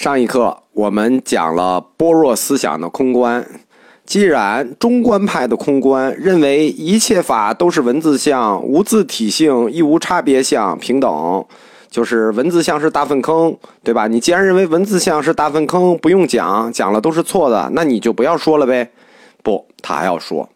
上一课我们讲了般若思想的空观。既然中观派的空观认为一切法都是文字相，无自体性，亦无差别相，平等，就是文字相是大粪坑，对吧？你既然认为文字相是大粪坑，不用讲，讲了都是错的，那你就不要说了呗。不，他还要说。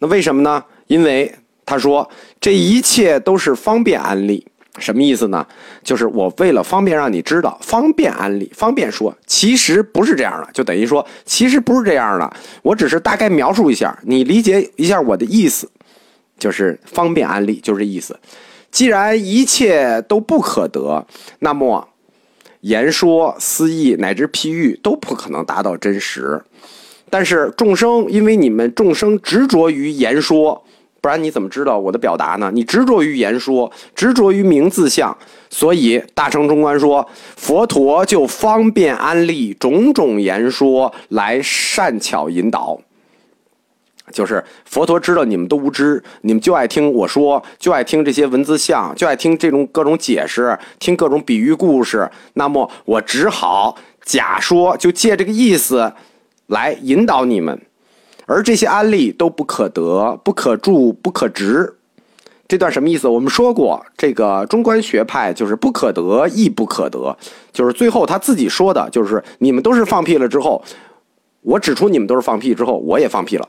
那为什么呢？因为他说这一切都是方便安利。什么意思呢？就是我为了方便让你知道，方便安利，方便说，其实不是这样的，就等于说，其实不是这样的。我只是大概描述一下，你理解一下我的意思，就是方便安利，就是这意思。既然一切都不可得，那么言说、思义乃至譬喻都不可能达到真实。但是众生，因为你们众生执着于言说。不然你怎么知道我的表达呢？你执着于言说，执着于名字相，所以大乘中观说佛陀就方便安利种种言说来善巧引导。就是佛陀知道你们都无知，你们就爱听我说，就爱听这些文字相，就爱听这种各种解释，听各种比喻故事。那么我只好假说，就借这个意思来引导你们。而这些安利都不可得、不可著、不可执，这段什么意思？我们说过，这个中观学派就是不可得亦不可得，就是最后他自己说的，就是你们都是放屁了之后，我指出你们都是放屁之后，我也放屁了。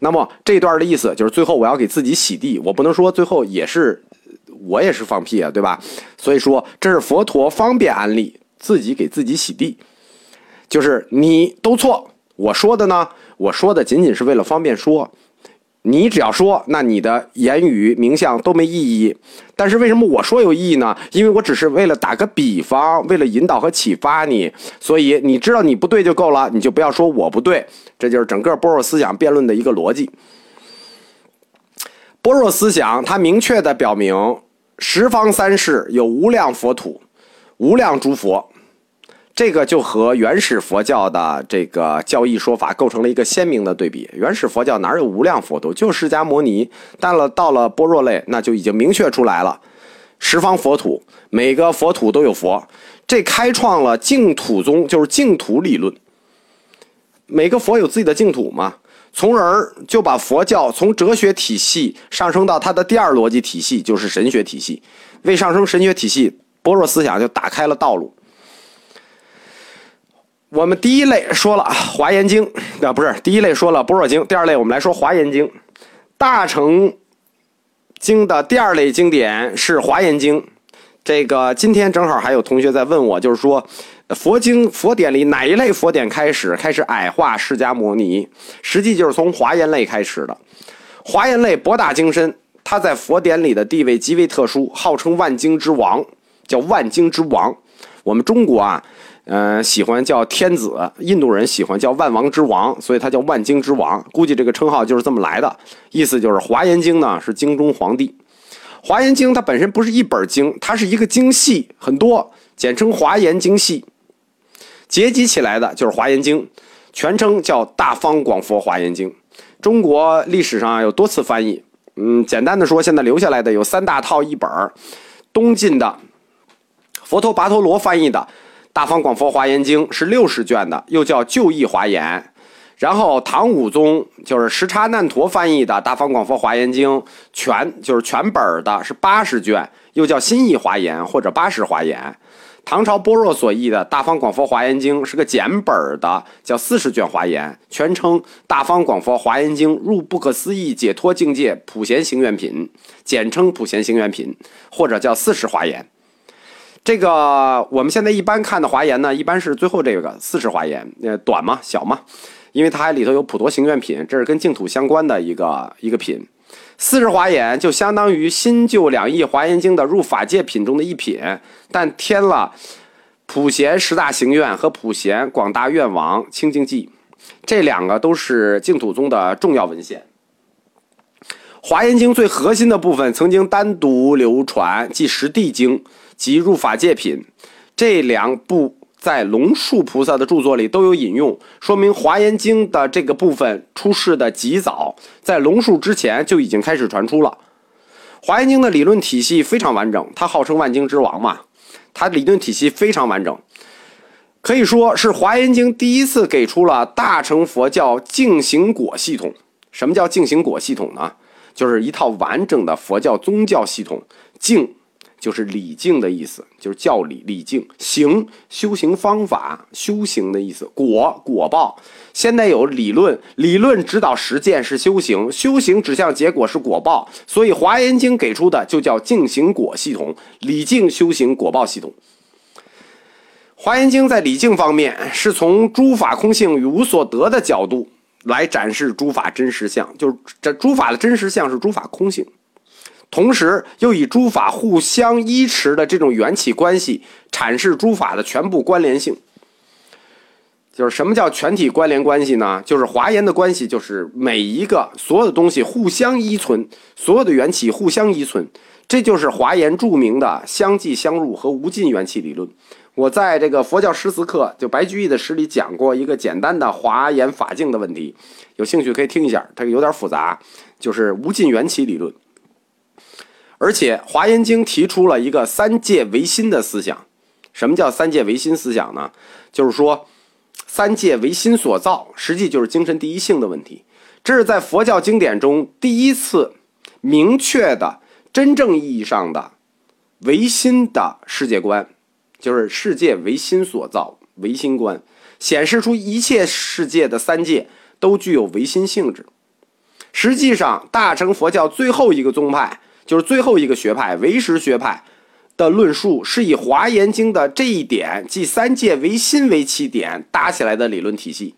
那么这段的意思就是最后我要给自己洗地，我不能说最后也是我也是放屁啊，对吧？所以说这是佛陀方便安利，自己给自己洗地，就是你都错，我说的呢。我说的仅仅是为了方便说，你只要说，那你的言语名相都没意义。但是为什么我说有意义呢？因为我只是为了打个比方，为了引导和启发你，所以你知道你不对就够了，你就不要说我不对。这就是整个般若思想辩论的一个逻辑。般若思想它明确的表明，十方三世有无量佛土，无量诸佛。这个就和原始佛教的这个教义说法构成了一个鲜明的对比。原始佛教哪有无量佛土，就释迦牟尼。但了到了般若类，那就已经明确出来了，十方佛土，每个佛土都有佛。这开创了净土宗，就是净土理论。每个佛有自己的净土嘛，从而就把佛教从哲学体系上升到它的第二逻辑体系，就是神学体系。为上升神学体系，般若思想就打开了道路。我们第一类说了《华严经》，啊，不是第一类说了《般若经》，第二类我们来说《华严经》。大乘经的第二类经典是《华严经》。这个今天正好还有同学在问我，就是说佛经佛典里哪一类佛典开始开始矮化释迦牟尼？实际就是从华严类开始的。华严类博大精深，它在佛典里的地位极为特殊，号称万经之王，叫万经之王。我们中国啊。嗯，喜欢叫天子，印度人喜欢叫万王之王，所以他叫万经之王。估计这个称号就是这么来的，意思就是《华严经》呢是经中皇帝。《华严经》它本身不是一本经，它是一个经系，很多，简称《华严经系》，结集起来的就是《华严经》，全称叫《大方广佛华严经》。中国历史上有多次翻译，嗯，简单的说，现在留下来的有三大套译本东晋的佛陀跋陀罗翻译的。大方广佛华严经是六十卷的，又叫旧译华严。然后唐武宗就是什刹难陀翻译的大方广佛华严经，全就是全本的，是八十卷，又叫新译华严或者八十华严。唐朝般若所译的大方广佛华严经是个简本的，叫四十卷华严，全称大方广佛华严经入不可思议解脱境界普贤行愿品，简称普贤行愿品，或者叫四十华严。这个我们现在一般看的华严呢，一般是最后这个四十华严，呃，短嘛，小嘛，因为它里头有普陀行愿品，这是跟净土相关的一个一个品。四十华严就相当于新旧两义华严经的入法界品中的一品，但添了普贤十大行愿和普贤广大愿王清净记，这两个都是净土宗的重要文献。华严经最核心的部分曾经单独流传，即十地经。及入法界品这两部在龙树菩萨的著作里都有引用，说明《华严经》的这个部分出世的极早，在龙树之前就已经开始传出了。《华严经》的理论体系非常完整，它号称万经之王嘛，它理论体系非常完整。可以说是《华严经》第一次给出了大乘佛教净行果系统。什么叫净行果系统呢？就是一套完整的佛教宗教系统。净就是礼敬的意思，就是教理礼敬。行修行方法，修行的意思。果果报，现在有理论，理论指导实践是修行，修行指向结果是果报。所以《华严经》给出的就叫净行果系统，礼敬修行果报系统。《华严经》在礼敬方面是从诸法空性与无所得的角度来展示诸法真实相，就是这诸法的真实相是诸法空性。同时，又以诸法互相依持的这种缘起关系，阐释诸法的全部关联性。就是什么叫全体关联关系呢？就是华严的关系，就是每一个所有的东西互相依存，所有的缘起互相依存，这就是华严著名的相继相入和无尽缘起理论。我在这个佛教诗词课，就白居易的诗里讲过一个简单的华严法境的问题，有兴趣可以听一下，它有点复杂，就是无尽缘起理论。而且《华严经》提出了一个三界唯心的思想。什么叫三界唯心思想呢？就是说，三界唯心所造，实际就是精神第一性的问题。这是在佛教经典中第一次明确的、真正意义上的唯心的世界观，就是世界唯心所造，唯心观，显示出一切世界的三界都具有唯心性质。实际上，大乘佛教最后一个宗派。就是最后一个学派唯识学派的论述，是以《华严经》的这一点，即三界唯心为起点搭起来的理论体系。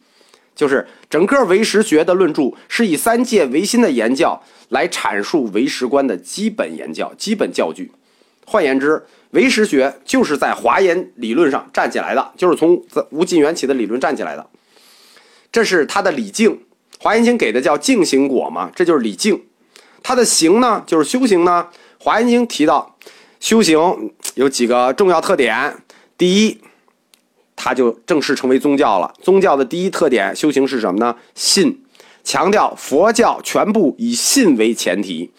就是整个唯识学的论著，是以三界唯心的言教来阐述唯识观的基本言教、基本教具。换言之，唯识学就是在华严理论上站起来的，就是从无尽缘起的理论站起来的。这是他的理境，《华严经》给的叫净行果嘛，这就是理境。它的行呢，就是修行呢。《华严经》提到，修行有几个重要特点。第一，它就正式成为宗教了。宗教的第一特点，修行是什么呢？信，强调佛教全部以信为前提，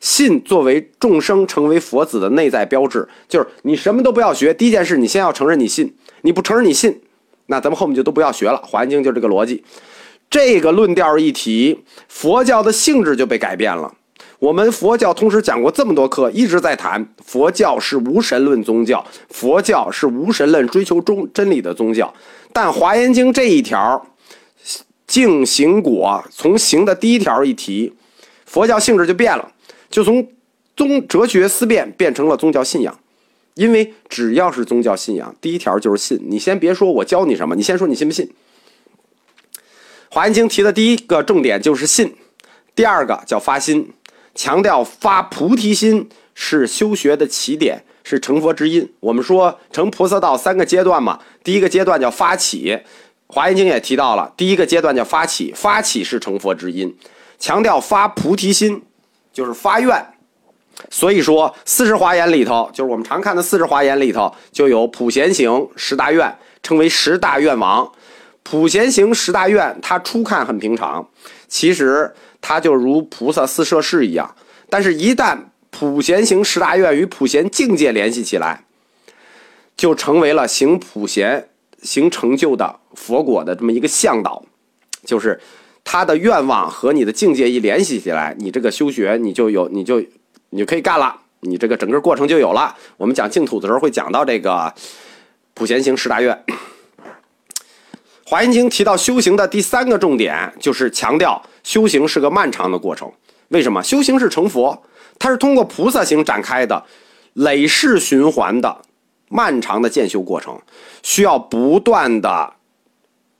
信作为众生成为佛子的内在标志。就是你什么都不要学，第一件事你先要承认你信。你不承认你信，那咱们后面就都不要学了。《华严经》就这个逻辑。这个论调一提，佛教的性质就被改变了。我们佛教同时讲过这么多课，一直在谈佛教是无神论宗教，佛教是无神论追求中真理的宗教。但《华严经》这一条，净行果从行的第一条一提，佛教性质就变了，就从宗哲学思辨变成了宗教信仰。因为只要是宗教信仰，第一条就是信。你先别说我教你什么，你先说你信不信。《华严经》提的第一个重点就是信，第二个叫发心。强调发菩提心是修学的起点，是成佛之因。我们说成菩萨道三个阶段嘛，第一个阶段叫发起，《华严经》也提到了，第一个阶段叫发起，发起是成佛之因。强调发菩提心，就是发愿。所以说，四十华严里头，就是我们常看的四十华严里头，就有普贤行十大愿，称为十大愿王。普贤行十大愿，它初看很平常，其实。它就如菩萨四摄事一样，但是，一旦普贤行十大愿与普贤境界联系起来，就成为了行普贤行成就的佛果的这么一个向导。就是他的愿望和你的境界一联系起来，你这个修学你就有，你就你就可以干了，你这个整个过程就有了。我们讲净土的时候会讲到这个普贤行十大愿。华严经提到修行的第三个重点，就是强调修行是个漫长的过程。为什么？修行是成佛，它是通过菩萨行展开的累世循环的漫长的渐修过程，需要不断的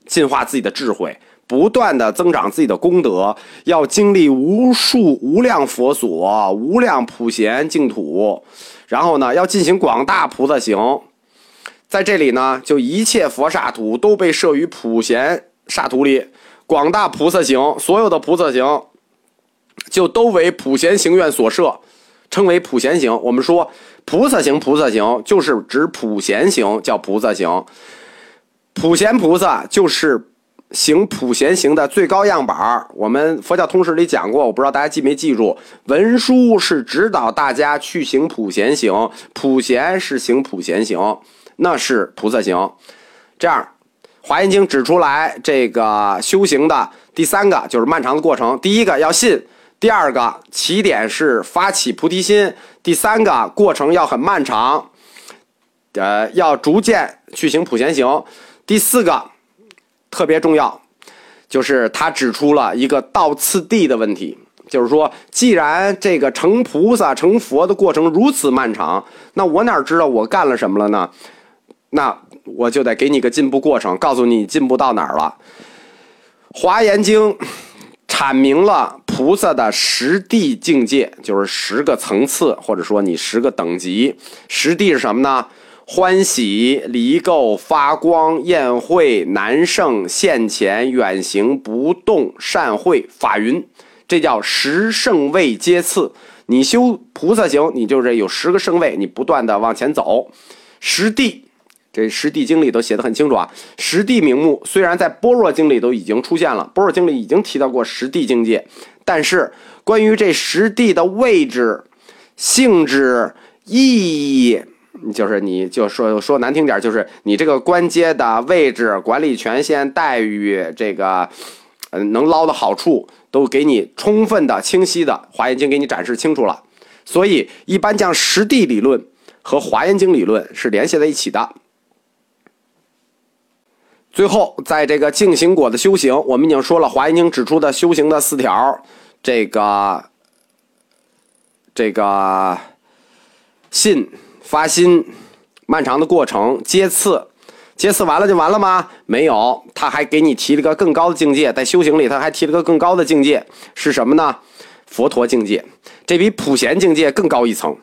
进化自己的智慧，不断的增长自己的功德，要经历无数无量佛所、无量普贤净土，然后呢，要进行广大菩萨行。在这里呢，就一切佛刹土都被设于普贤刹土里，广大菩萨行，所有的菩萨行，就都为普贤行愿所设，称为普贤行。我们说菩萨行，菩萨行就是指普贤行，叫菩萨行。普贤菩萨就是行普贤行的最高样板我们佛教通史里讲过，我不知道大家记没记住，文殊是指导大家去行普贤行，普贤是行普贤行。那是菩萨行，这样，《华严经》指出来这个修行的第三个就是漫长的过程。第一个要信，第二个起点是发起菩提心，第三个过程要很漫长，呃，要逐渐去行普贤行。第四个特别重要，就是他指出了一个倒次第的问题。就是说，既然这个成菩萨、成佛的过程如此漫长，那我哪知道我干了什么了呢？那我就得给你个进步过程，告诉你进步到哪儿了。《华严经》阐明了菩萨的十地境界，就是十个层次，或者说你十个等级。十地是什么呢？欢喜、离垢、发光、宴会、难胜、现前、远行、不动、善会、法云。这叫十圣位阶次，你修菩萨行，你就是有十个圣位，你不断的往前走。十地，这十地经里都写的很清楚啊。十地名目虽然在般若经里都已经出现了，般若经里已经提到过十地境界，但是关于这十地的位置、性质、意义，就是你就说说难听点，就是你这个官阶的位置、管理权限、待遇，这个嗯能捞的好处。都给你充分的、清晰的《华严经》给你展示清楚了，所以一般将实地理论和《华严经》理论是联系在一起的。最后，在这个净行果的修行，我们已经说了，《华严经》指出的修行的四条，这个这个信、发心、漫长的过程、接次。接次完了就完了吗？没有，他还给你提了个更高的境界，在修行里他还提了个更高的境界，是什么呢？佛陀境界，这比普贤境界更高一层。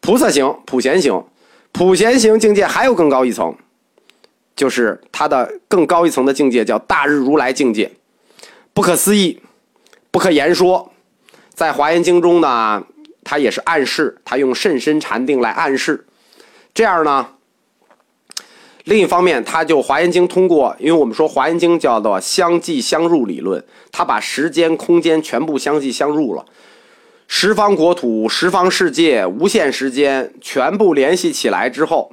菩萨行、普贤行、普贤行境界还有更高一层，就是他的更高一层的境界叫大日如来境界，不可思议，不可言说。在华严经中呢，他也是暗示，他用甚深禅定来暗示，这样呢。另一方面，他就《华严经》通过，因为我们说《华严经》叫做相继相入理论，他把时间、空间全部相继相入了，十方国土、十方世界、无限时间全部联系起来之后，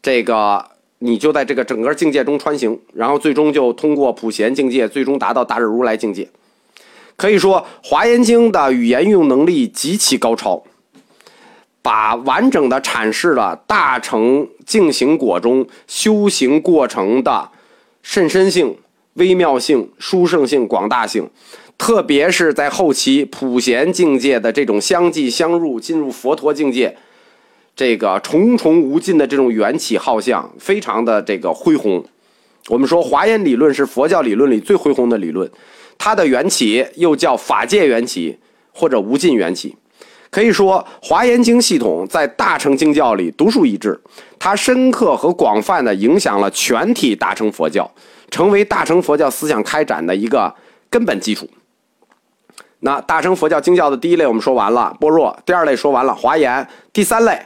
这个你就在这个整个境界中穿行，然后最终就通过普贤境界，最终达到大日如来境界。可以说，《华严经》的语言运用能力极其高超。把完整的阐释了大乘净行果中修行过程的甚深性、微妙性、殊胜性、广大性，特别是在后期普贤境界的这种相继相入，进入佛陀境界，这个重重无尽的这种缘起浩象，非常的这个恢宏。我们说华严理论是佛教理论里最恢宏的理论，它的缘起又叫法界缘起或者无尽缘起。可以说，《华严经》系统在大乘经教里独树一帜，它深刻和广泛的影响了全体大乘佛教，成为大乘佛教思想开展的一个根本基础。那大乘佛教经教的第一类我们说完了，般若；第二类说完了，华严；第三类，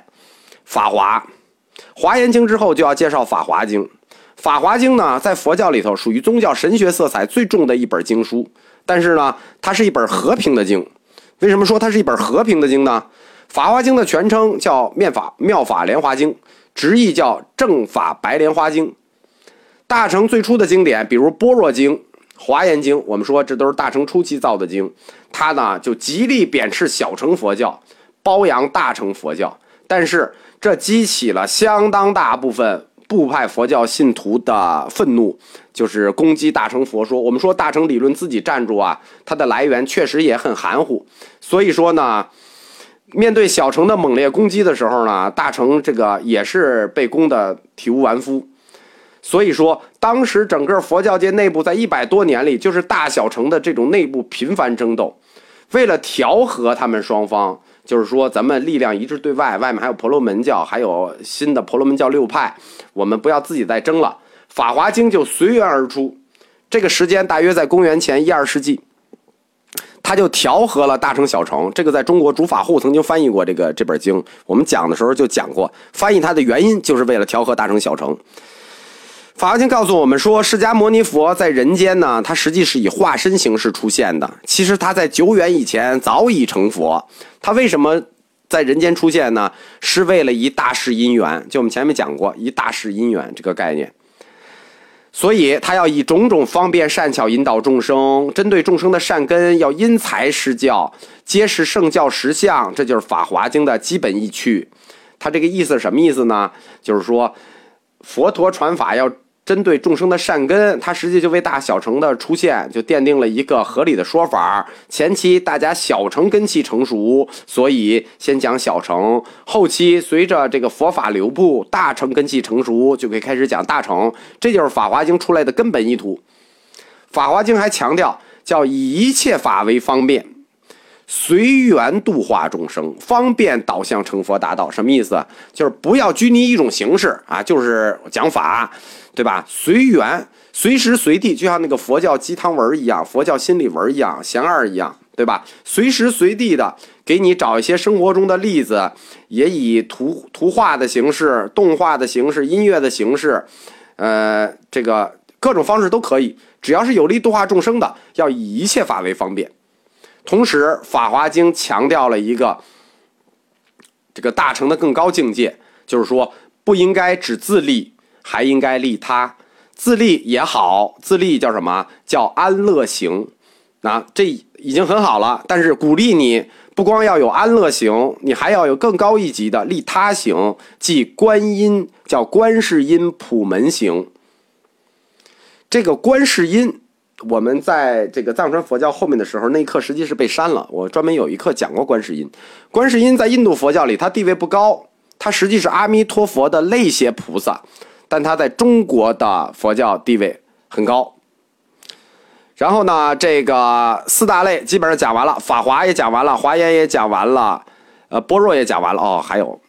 法华。华严经之后就要介绍法华经。法华经呢，在佛教里头属于宗教神学色彩最重的一本经书，但是呢，它是一本和平的经。为什么说它是一本和平的经呢？《法华经》的全称叫《妙法妙法莲华经》，直译叫《正法白莲花经》。大乘最初的经典，比如《般若经》《华严经》，我们说这都是大乘初期造的经。它呢就极力贬斥小乘佛教，褒扬大乘佛教。但是这激起了相当大部分部派佛教信徒的愤怒。就是攻击大乘佛说，我们说大乘理论自己站住啊，它的来源确实也很含糊。所以说呢，面对小乘的猛烈攻击的时候呢，大乘这个也是被攻的体无完肤。所以说，当时整个佛教界内部在一百多年里，就是大小乘的这种内部频繁争斗。为了调和他们双方，就是说咱们力量一致对外，外面还有婆罗门教，还有新的婆罗门教六派，我们不要自己再争了。《法华经》就随缘而出，这个时间大约在公元前一二世纪，他就调和了大乘小乘。这个在中国主法护曾经翻译过这个这本经，我们讲的时候就讲过，翻译它的原因就是为了调和大乘小乘。《法华经》告诉我们说，释迦牟尼佛在人间呢，他实际是以化身形式出现的。其实他在久远以前早已成佛，他为什么？在人间出现呢，是为了一大事因缘。就我们前面讲过，一大事因缘这个概念。所以，他要以种种方便善巧引导众生，针对众生的善根，要因材施教，揭示圣教实相。这就是《法华经》的基本意趣。他这个意思是什么意思呢？就是说，佛陀传法要。针对众生的善根，它实际就为大小乘的出现就奠定了一个合理的说法。前期大家小乘根器成熟，所以先讲小乘；后期随着这个佛法流布，大乘根器成熟，就可以开始讲大乘。这就是《法华经》出来的根本意图。《法华经》还强调，叫以一切法为方便。随缘度化众生，方便导向成佛大道，什么意思？就是不要拘泥一种形式啊，就是讲法，对吧？随缘，随时随地，就像那个佛教鸡汤文一样，佛教心理文一样，贤二一样，对吧？随时随地的给你找一些生活中的例子，也以图图画的形式、动画的形式、音乐的形式，呃，这个各种方式都可以，只要是有利度化众生的，要以一切法为方便。同时，《法华经》强调了一个这个大乘的更高境界，就是说不应该只自利，还应该利他。自利也好，自利叫什么？叫安乐行。那这已经很好了，但是鼓励你不光要有安乐行，你还要有更高一级的利他行，即观音，叫观世音普门行。这个观世音。我们在这个藏传佛教后面的时候，那一课实际是被删了。我专门有一课讲过观世音。观世音在印度佛教里，它地位不高，它实际是阿弥陀佛的类些菩萨，但它在中国的佛教地位很高。然后呢，这个四大类基本上讲完了，法华也讲完了，华严也讲完了，呃，般若也讲完了。哦，还有